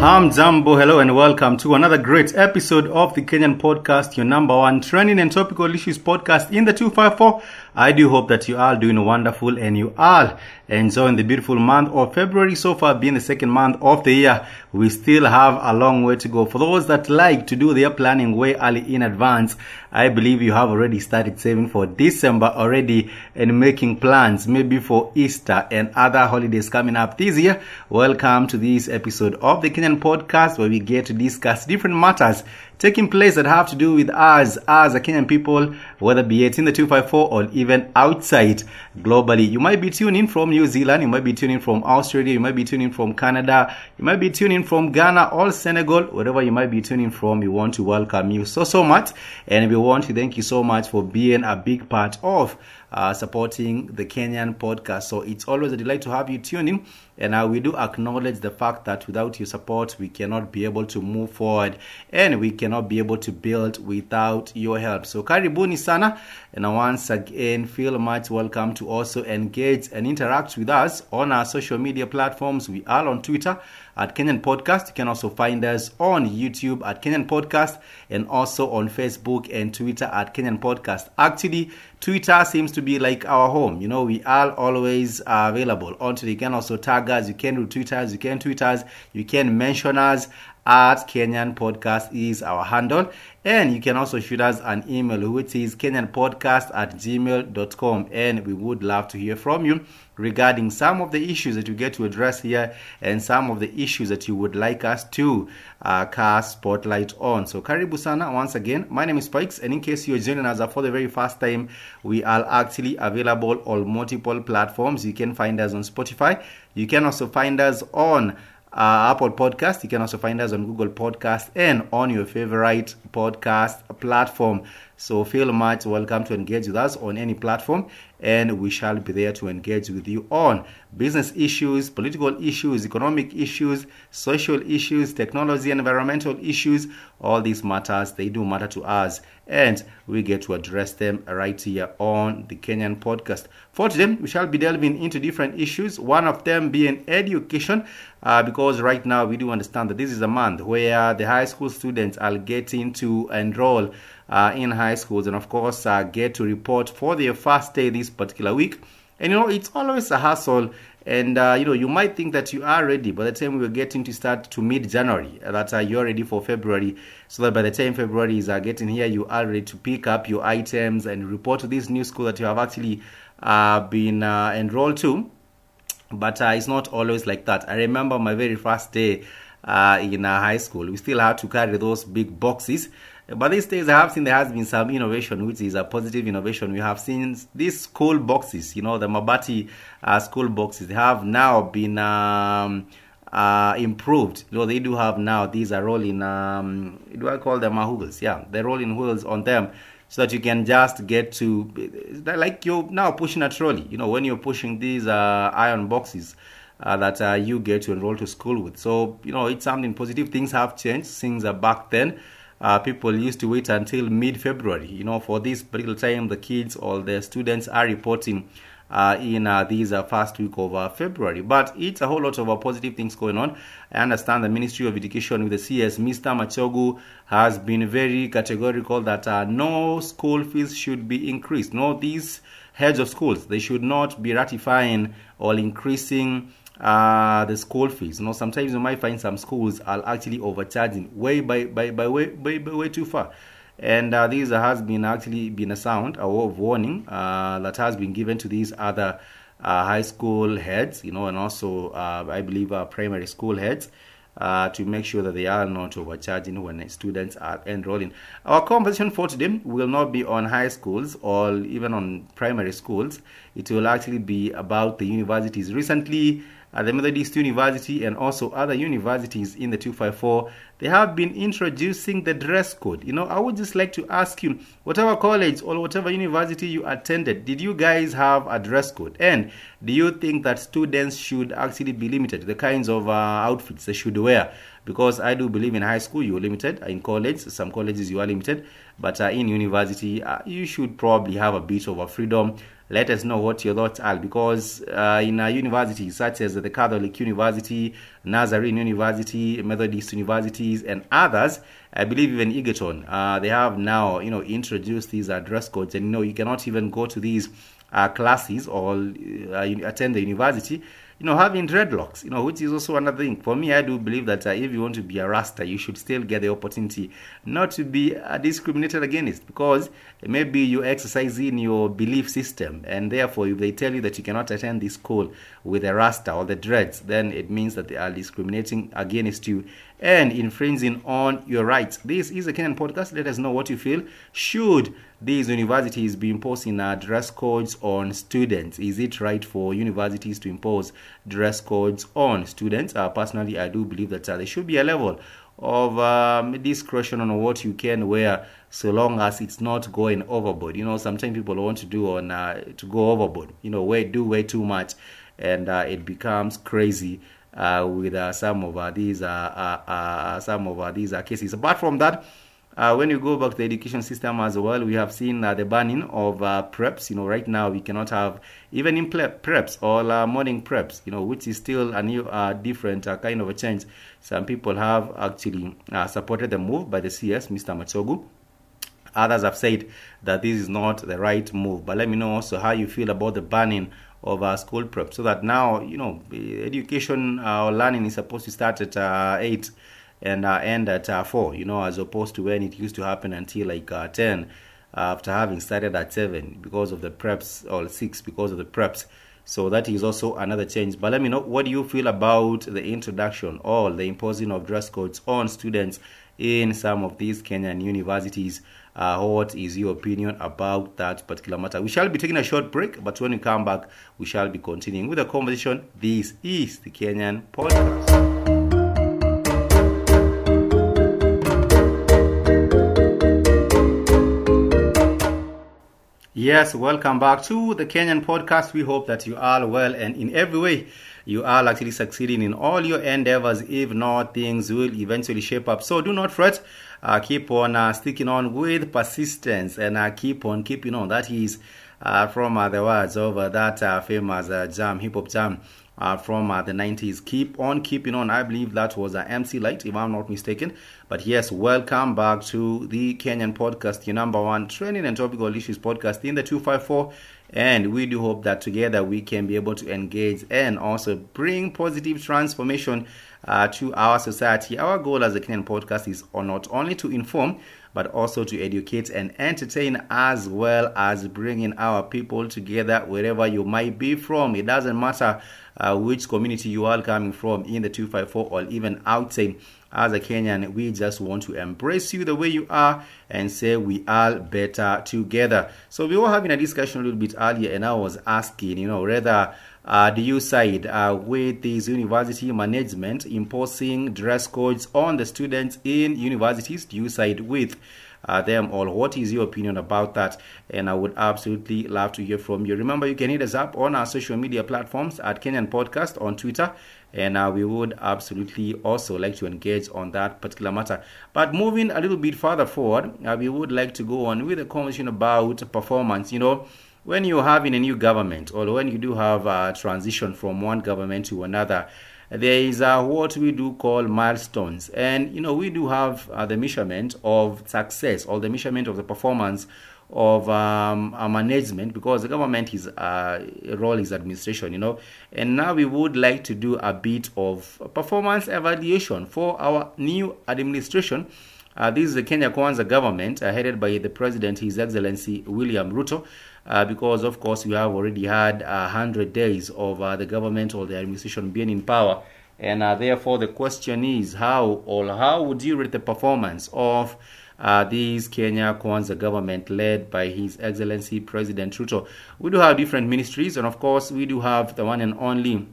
Hamjambo, hello and welcome to another great episode of the Kenyan podcast, your number one trending and topical issues podcast in the 254. I do hope that you are doing wonderful and you are enjoying the beautiful month of February so far being the second month of the year. We still have a long way to go. For those that like to do their planning way early in advance, I believe you have already started saving for December already and making plans maybe for Easter and other holidays coming up this year. Welcome to this episode of the Kenyan podcast where we get to discuss different matters taking place that have to do with us as a Kenyan people, whether be it in the 254 or even outside globally. You might be tuning from New Zealand, you might be tuning from Australia, you might be tuning from Canada, you might be tuning from Ghana or Senegal, wherever you might be tuning from. We want to welcome you so, so much. And we want. To thank you so much for being a big part of uh, supporting the Kenyan podcast. So it's always a delight to have you tuning. And uh, we do acknowledge the fact that without your support, we cannot be able to move forward and we cannot be able to build without your help. So karibuni sana. And once again, feel much welcome to also engage and interact with us on our social media platforms. We are on Twitter at Kenyan Podcast. You can also find us on YouTube at Kenyan Podcast and also on Facebook and Twitter at Kenyan Podcast. Actually, Twitter seems to be like our home. You know, we are always uh, available Twitter. You can also tag us, you can retweet us, you can tweet us, you can mention us at Kenyan Podcast is our handle. And you can also shoot us an email, which is kenyanpodcast at gmail.com. And we would love to hear from you regarding some of the issues that you get to address here and some of the issues that you would like us to uh, cast spotlight on. So, Karibu Sana, once again, my name is Spikes, and in case you're joining us for the very first time, we are actually available on multiple platforms. You can find us on Spotify, you can also find us on uh, Apple Podcast. You can also find us on Google Podcast and on your favorite podcast platform. So feel much welcome to engage with us on any platform, and we shall be there to engage with you on business issues, political issues, economic issues, social issues, technology environmental issues. All these matters, they do matter to us, and we get to address them right here on the Kenyan podcast. For today, we shall be delving into different issues, one of them being education, uh, because right now we do understand that this is a month where the high school students are getting to enroll uh, in high schools and, of course, uh, get to report for their first day this particular week. And you know, it's always a hassle. And uh, you know, you might think that you are ready by the time we are getting to start to mid January, that uh, you're ready for February, so that by the time February is uh, getting here, you are ready to pick up your items and report to this new school that you have actually uh, been enrolled to. But it's not always like that. I remember my very first day in high school, we still had to carry those big boxes but these days, I have seen there has been some innovation, which is a positive innovation. We have seen these school boxes, you know, the Mabati uh, school boxes, they have now been um, uh, improved. Know, they do have now, these are rolling, um, do I call them wheels? Yeah, they're rolling wheels on them so that you can just get to, like you're now pushing a trolley. You know, when you're pushing these uh, iron boxes, uh, that uh, you get to enroll to school with. So, you know, it's something positive. Things have changed. Are back then uh, people used to wait until mid-February. You know, for this particular time, the kids or the students are reporting uh, in uh, this uh, first week of uh, February. But it's a whole lot of uh, positive things going on. I understand the Ministry of Education with the CS, Mr. Machogu, has been very categorical that uh, no school fees should be increased. No, these heads of schools, they should not be ratifying or increasing uh, the school fees. You know, sometimes you might find some schools are actually overcharging way by by, by way by, by way too far. And uh, this has been actually been a sound, a word of warning uh, that has been given to these other uh, high school heads, you know, and also uh, I believe uh, primary school heads. Uh, to make sure that they are not overcharging when students are enrolling. Our conversation for today will not be on high schools or even on primary schools. It will actually be about the universities. Recently, at the Methodist University and also other universities in the 254, they have been introducing the dress code. You know, I would just like to ask you, whatever college or whatever university you attended, did you guys have a dress code? And do you think that students should actually be limited the kinds of uh, outfits they should wear because I do believe in high school you're limited, in college, some colleges you are limited, but uh, in university uh, you should probably have a bit of a freedom. Let us know what your thoughts are because uh, in a university such as the Catholic University, Nazarene University, Methodist universities, and others, I believe even Egerton, uh, they have now you know introduced these dress codes, and you know you cannot even go to these uh, classes or uh, attend the university you know, having dreadlocks, you know, which is also another thing. For me, I do believe that uh, if you want to be a Rasta, you should still get the opportunity not to be uh, discriminated against because maybe you exercise in your belief system, and therefore, if they tell you that you cannot attend this school with a Rasta or the dreads, then it means that they are discriminating against you and infringing on your rights. This is a Kenyan podcast. Let us know what you feel. Should these universities be imposing uh, dress codes on students? Is it right for universities to impose dress codes on students? Uh, personally, I do believe that uh, there should be a level of um, discretion on what you can wear so long as it's not going overboard you know sometimes people want to do on uh, to go overboard you know way do way too much and uh, it becomes crazy uh, with uh, some of uh, these uh, uh, uh, some of these cases. Apart from that, when you go back to the education system as well, we have seen the banning of preps. You know, right now we cannot have even in preps or morning preps. You know, which is still a new, different kind of a change. Some people have actually supported the move by the CS, Mr. Machogu. Others have said that this is not the right move. But let me know also how you feel about the banning of our school prep so that now you know education uh, or learning is supposed to start at uh, 8 and uh, end at uh, 4 you know as opposed to when it used to happen until like uh, 10 after having started at 7 because of the preps or 6 because of the preps. So that is also another change. But let me know what do you feel about the introduction or the imposing of dress codes on students in some of these kenyan universities uh, what is your opinion about that particular matter? We shall be taking a short break, but when we come back, we shall be continuing with the conversation. This is the Kenyan Podcast. Yes, welcome back to the Kenyan podcast. We hope that you are well and in every way you are actually succeeding in all your endeavors. If not, things will eventually shape up. So do not fret uh, keep on uh, sticking on with persistence and uh, keep on keeping on. That is uh, from uh, the words of uh, that famous jam, hip hop jam. from the 90s. Keep on keeping on. I believe that was MC Lyte, if I'm not mistaken. But yes, welcome back to the Kenyan podcast, your number one training and topical issues podcast in the 254 and we do hope that together we can be able to engage and also bring positive transformation uh, to our society. Our goal as a Kenyan podcast is not only to inform, but also to educate and entertain as well as bringing our people together wherever you might be from. It doesn't matter uh, which community you are coming from in the 254 or even outside as a Kenyan, we just want to embrace you the way you are and say we are better together. So we were having a discussion a little bit earlier, and I was asking, you know, whether uh, do you side uh, with this university management imposing dress codes on the students in universities? Do you side with uh, them all. What is your opinion about that? And I would absolutely love to hear from you. Remember, you can hit us up on our social media platforms at Kenyan Podcast on Twitter. And uh, we would absolutely also like to engage on that particular matter. But moving a little bit further forward, uh, we would like to go on with a conversation about performance. You know, when you're having a new government or when you do have a transition from one government to another, there is uh, what we do call milestones. And, you know, we do have uh, the measurement of success or the measurement of the performance of um, management because the government is uh, role is administration, you know. And now we would like to do a bit of performance evaluation for our new administration. Uh, this is the Kenya Kwanza government uh, headed by the President, His Excellency William Ruto uh, because of course we have already had uh, 100 days of uh, the government or the administration being in power and uh, therefore the question is how or how would you rate the performance of uh, this Kenya Kwanza government led by His Excellency President Ruto. We do have different ministries, and of course, we do have the one and only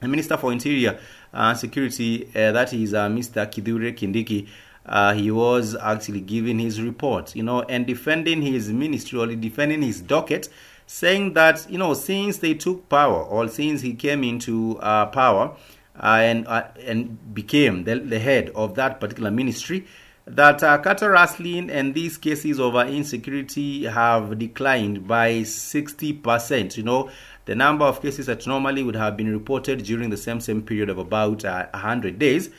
Minister for Interior and Security, uh, that is uh, Mr. Kithure Kindiki uh, he was actually giving his report, you know, and defending his ministry or defending his docket, saying that, you know, since they took power or since he came into uh, power, and uh, and became the, the, head of that particular ministry, that uh, cattle rustling and these cases of uh, insecurity have declined by 60%. You know, the number of cases that normally would have been reported during the same same period of about uh, 100 days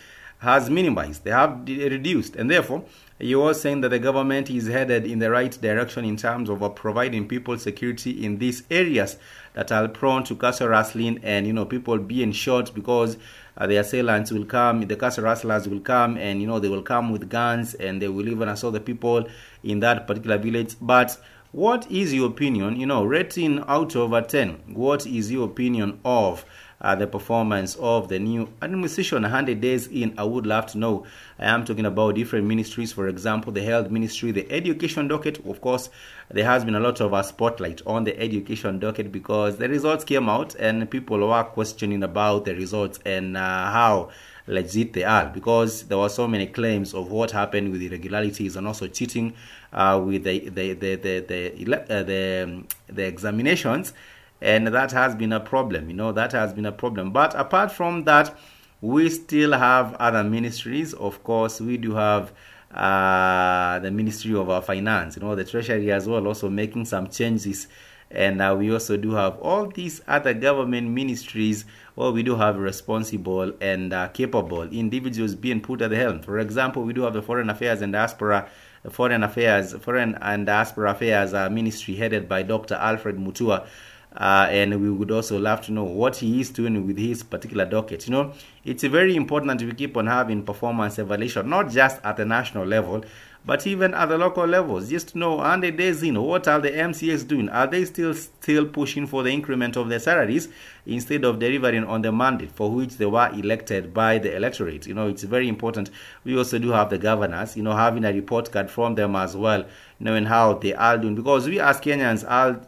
has minimized. They have reduced, and therefore you are saying that the government is headed in the right direction in terms of uh, providing people security in these areas that are prone to cattle rustling and you know people being shot because uh, the assailants will come, the cattle rustlers will come, and you know they will come with guns and they will even assault the people in that particular village. But what is your opinion? You know, rating out of 10, what is your opinion of uh, the performance of the new administration. 100 days in i would love to know. I am talking about different ministries. For example the health ministry the education docket. Of course there has been a lot of a spotlight on the education docket because the results came out and people were questioning about the results and uh, how legit they are because there were so many claims of what happened with irregularities and also cheating uh, with the the the the the, uh, the, the examinations and that has been a problem. You know, that has been a problem. But apart from that, we still have other ministries. Of course, we do have uh, the Ministry of our Finance, you know, the Treasury as well, also making some changes. And uh, we also do have all these other government ministries where we do have responsible and uh, capable individuals being put at the helm. For example, we do have the Foreign Affairs and Diaspora, Foreign Affairs, Foreign and Diaspora Affairs uh, Ministry headed by Dr. Alfred Mutua uh, and we would also love to know what he is doing with his particular docket. You know, it's very important that we keep on having performance evaluation, not just at the national level, but even at the local levels, just to know 100 days in, what are the MCS doing? Are they still still pushing for the increment of their salaries instead of delivering on the mandate for which they were elected by the electorate? You know, it's very important. We also do have the governors, you know, having a report card from them as well, knowing how they are doing. Because we as Kenyans are,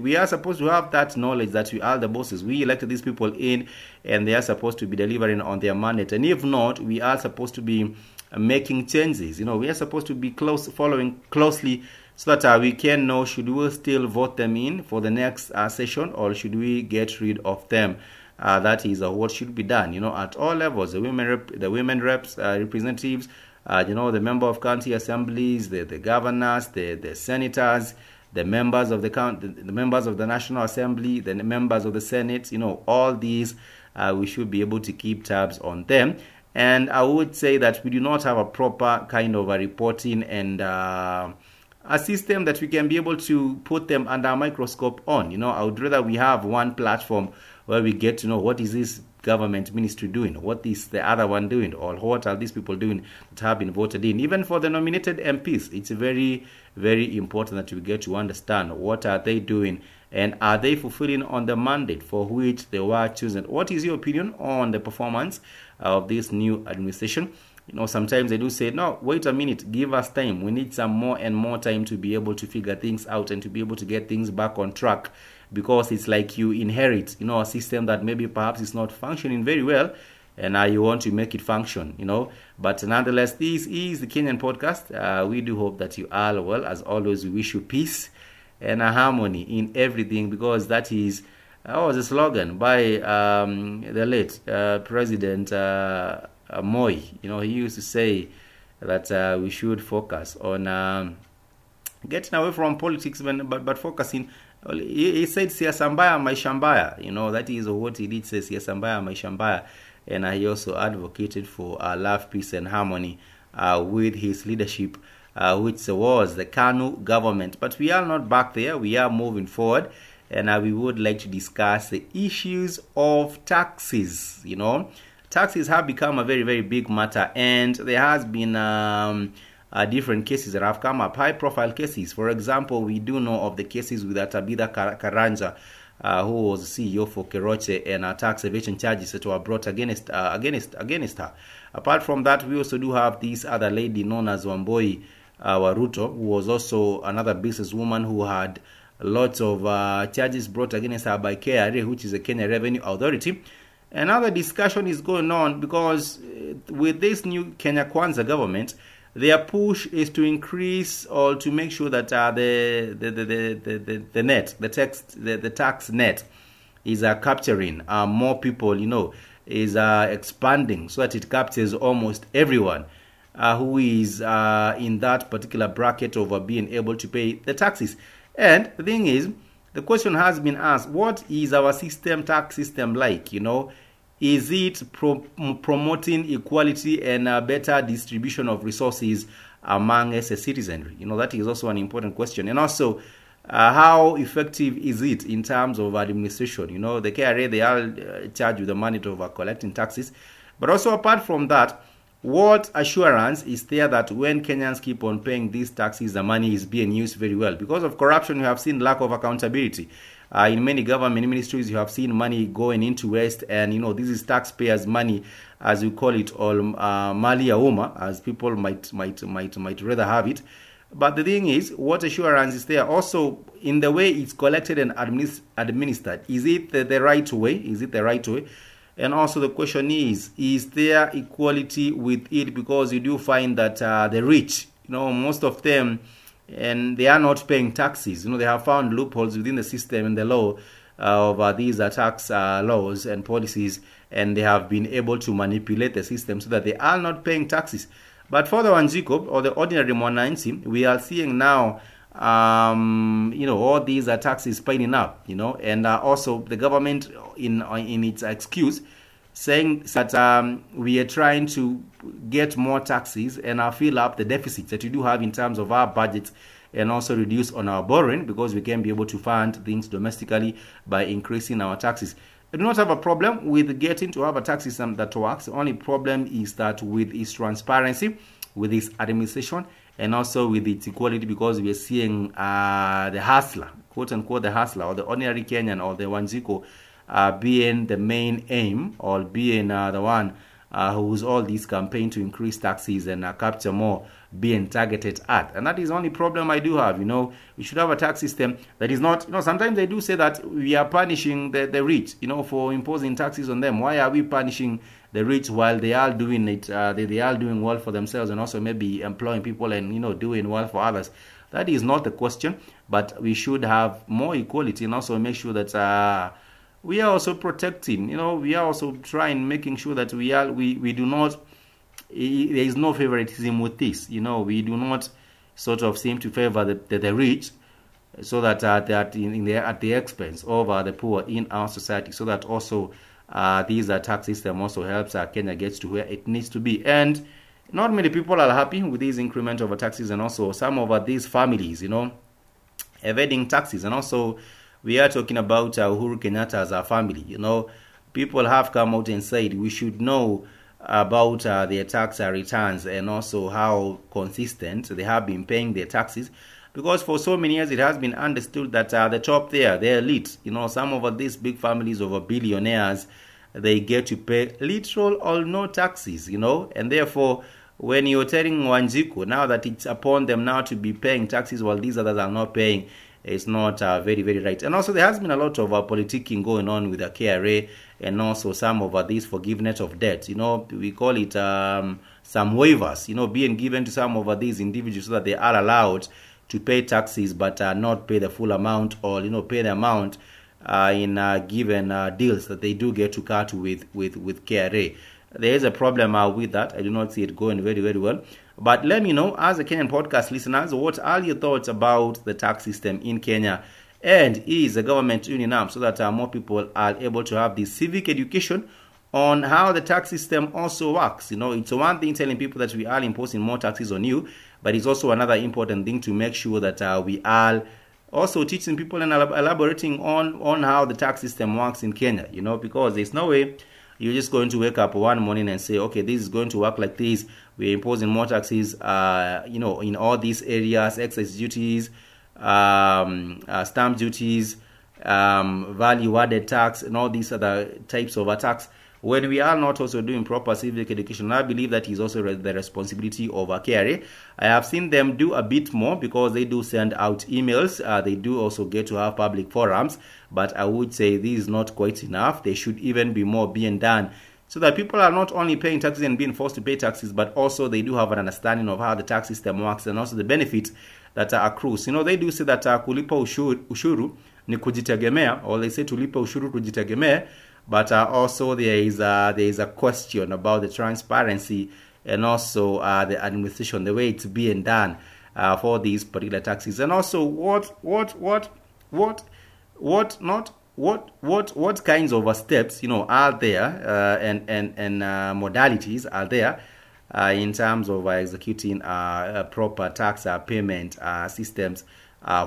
we are supposed to have that knowledge that we are the bosses. We elected these people in, and they are supposed to be delivering on their mandate. And if not, we are supposed to be making changes. You know, we are supposed to be close, following closely so that uh, we can know should we still vote them in for the next uh, session or should we get rid of them. Uh, that is uh, what should be done. You know, at all levels, the women, rep, the women reps, uh, representatives, uh, you know, the member of county assemblies, the, the governors, the, the senators, the members of the, county, the members of the National Assembly, the members of the Senate. You know, all these we should be able to keep tabs on them and I would say that we do not have a proper kind of a reporting and uh, a system that we can be able to put them under a microscope on. You know, I would rather we have one platform where we get to know what is this government ministry doing, what is the other one doing, or what are these people doing that have been voted in. Even for the nominated MPs, it's very, very important that we get to understand what are they doing and are they fulfilling on the mandate for which they were chosen. What is your opinion on the performance of this new administration. You know, sometimes they do say, no, wait a minute, give us time. We need some more and more time to be able to figure things out and to be able to get things back on track because it's like you inherit, you know, a system that maybe perhaps is not functioning very well and now you want to make it function, you know. But nonetheless, this is the Kenyan podcast. Uh, we do hope that you are well. As always, we wish you peace and a harmony in everything because that is that was a slogan by um, the late uh, President uh, uh, Moi. You know, he used to say that uh, we should focus on um, getting away from politics, but, but focusing. He, he said siasa mbaya maisha mbaya. You know, that is what he did say siasa mbaya maisha mbaya. And he also advocated for uh, love, peace, and harmony uh, with his leadership. Uh, which was the KANU government. But we are not back there. We are moving forward and uh, we would like to discuss the issues of taxes. You know, taxes have become a very, very big matter, and there has been um, uh, different cases that have come up, high profile cases. For example, we do know of the cases with Tabitha Karanja. Uh, who was CEO for Keroche and uh, tax evasion charges that were brought against uh, against against her. Apart from that, we also do have this other lady known as Wambui uh, Waruto, who was also another businesswoman who had lots of uh, charges brought against her by KRA, which is the Kenya Revenue Authority. Another discussion is going on because uh, with this new Kenya Kwanza government, their push is to increase or to make sure that uh, the, the, the, the, the, the, net, the tax, the, the tax net, is uh, capturing uh, more people, you know. is uh, expanding so that it captures almost everyone who is uh, in that particular bracket of uh, being able to pay the taxes. And the thing is, the question has been asked what is our system, tax system, like? You know, is it pro- promoting equality and a better distribution of resources among as citizenry? You know, that is also an important question. And also, uh, how effective is it in terms of administration? You know, the KRA, they are uh, charged with the money of uh, collecting taxes. But also, apart from that, what assurance is there that when Kenyans keep on paying these taxes, the money is being used very well? Because of corruption, you have seen lack of accountability. Uh, in many government ministries, you have seen money going into waste, and you know this is taxpayers' money, as we call it, or uh, mali uma, as people might might might might rather have it. But the thing is, what assurance is there? Also, in the way it's collected and administ- administered, is it the, the right way? Is it the right way? And also the question is, is there equality with it? Because you do find that uh, the rich, you know, most of them, and they are not paying taxes. You know, they have found loopholes within the system and the law uh, of uh, these uh, tax uh, laws and policies, and they have been able to manipulate the system so that they are not paying taxes. But for the Wanjiku or the ordinary Mwananchi, we are seeing now um, you know, all these are taxes piling up, you know, and uh, also the government in in its excuse saying that um, we are trying to get more taxes and uh, fill up the deficits that we do have in terms of our budgets and also reduce on our borrowing because we can be able to fund things domestically by increasing our taxes. I do not have a problem with getting to have a tax system that works. The only problem is that with its transparency, with its administration, and also with its equality because we are seeing uh, the hustler, quote unquote, the hustler or the ordinary Kenyan or the Wanjiku uh, being the main aim or being uh, the one uh, who's all this campaign to increase taxes and uh, capture more being targeted at. And that is the only problem I do have. You know, we should have a tax system that is not, you know, sometimes they do say that we are punishing the, the rich, you know, for imposing taxes on them. Why are we punishing the rich while they are doing it, uh, they, they are doing well for themselves and also maybe employing people and, you know, doing well for others? That is not the question, but we should have more equality and also make sure that uh, we are also protecting, you know, we are also trying, making sure that we are, we, we do not there is no favoritism with this. You know, we do not sort of seem to favor the, the, the rich so that uh, that in, in the, at the expense of uh, the poor in our society, so that also uh, these tax system also helps uh, Kenya gets to where it needs to be. And not many people are happy with these increment of taxes, and also some of uh, these families, you know, evading taxes. And also, we are talking about uh, Uhuru Kenyatta as a family. You know, people have come out and said we should know about uh, their tax returns and also how consistent they have been paying their taxes because for so many years it has been understood that uh, the top there the elite you know some of these big families of billionaires they get to pay literal or no taxes you know and therefore when you're telling Wanjiku now that it's upon them now to be paying taxes while these others are not paying it's not uh, very, very right. And also, there has been a lot of uh, politicking going on with the KRA and also some of uh, these forgiveness of debt. You know, we call it um, some waivers, you know, being given to some of uh, these individuals so that they are allowed to pay taxes but uh, not pay the full amount or, you know, pay the amount uh, in uh, given uh, deals that they do get to cut with, with, with KRA. There is a problem uh, with that. I do not see it going very, very well. But let me know, as a Kenyan podcast listeners, what are your thoughts about the tax system in Kenya? And is the government tuning up so that uh, more people are able to have the civic education on how the tax system also works? You know, it's one thing telling people that we are imposing more taxes on you, but it's also another important thing to make sure that uh, we are also teaching people and elaborating on on how the tax system works in Kenya. You know, because there's no way you're just going to wake up one morning and say, okay, this is going to work like this. We're imposing more taxes, uh, you know, in all these areas, excise duties, um, uh, stamp duties, um, value added tax, and all these other types of tax. When we are not also doing proper civic education, I believe that is also the responsibility of a KRA. I have seen them do a bit more because they do send out emails. Uh, they do also get to have public forums, but I would say this is not quite enough. There should even be more being done so that people are not only paying taxes and being forced to pay taxes, but also they do have an understanding of how the tax system works and also the benefits that are accrues. You know, they do say that uh, kulipa ushuru, ushuru ni kujitegemea, or they say tulipa ushuru tujitegemea, but uh, also there is a, there is a question about the transparency and also uh, the administration, the way it's being done uh, for these particular taxes, and also what what what what what not what what what kinds of steps you know are there uh, and and and uh, modalities are there uh, in terms of executing proper tax payment systems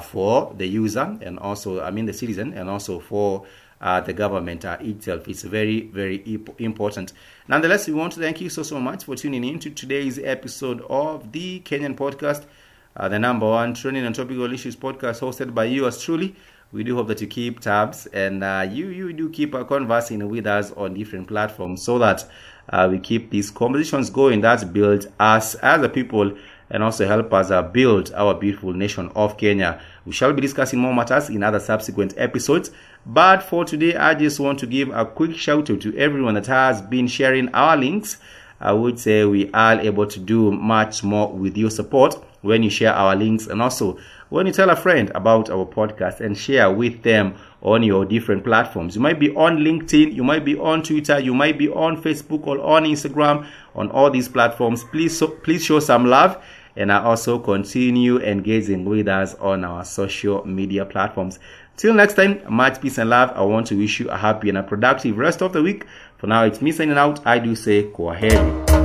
for the user and also I mean the citizen and also for uh, the government uh, itself. It's very, very important. Nonetheless, we want to thank you so, so much for tuning in to today's episode of the Kenyan podcast, uh, the number one trending and topical issues podcast hosted by you as truly. We do hope that you keep tabs and uh, you, you do keep uh, conversing with us on different platforms so that uh, we keep these conversations going that build us as a people and also help us uh, build our beautiful nation of Kenya. We shall be discussing more matters in other subsequent episodes. But for today, I just want to give a quick shout out to everyone that has been sharing our links. I would say we are able to do much more with your support when you share our links and also when you tell a friend about our podcast and share with them on your different platforms. You might be on LinkedIn, you might be on Twitter, you might be on Facebook or on Instagram, on all these platforms. Please, please show some love and I also continue engaging with us on our social media platforms. Till next time, much peace and love. I want to wish you a happy and a productive rest of the week. For now, it's me signing out. I do say, go ahead.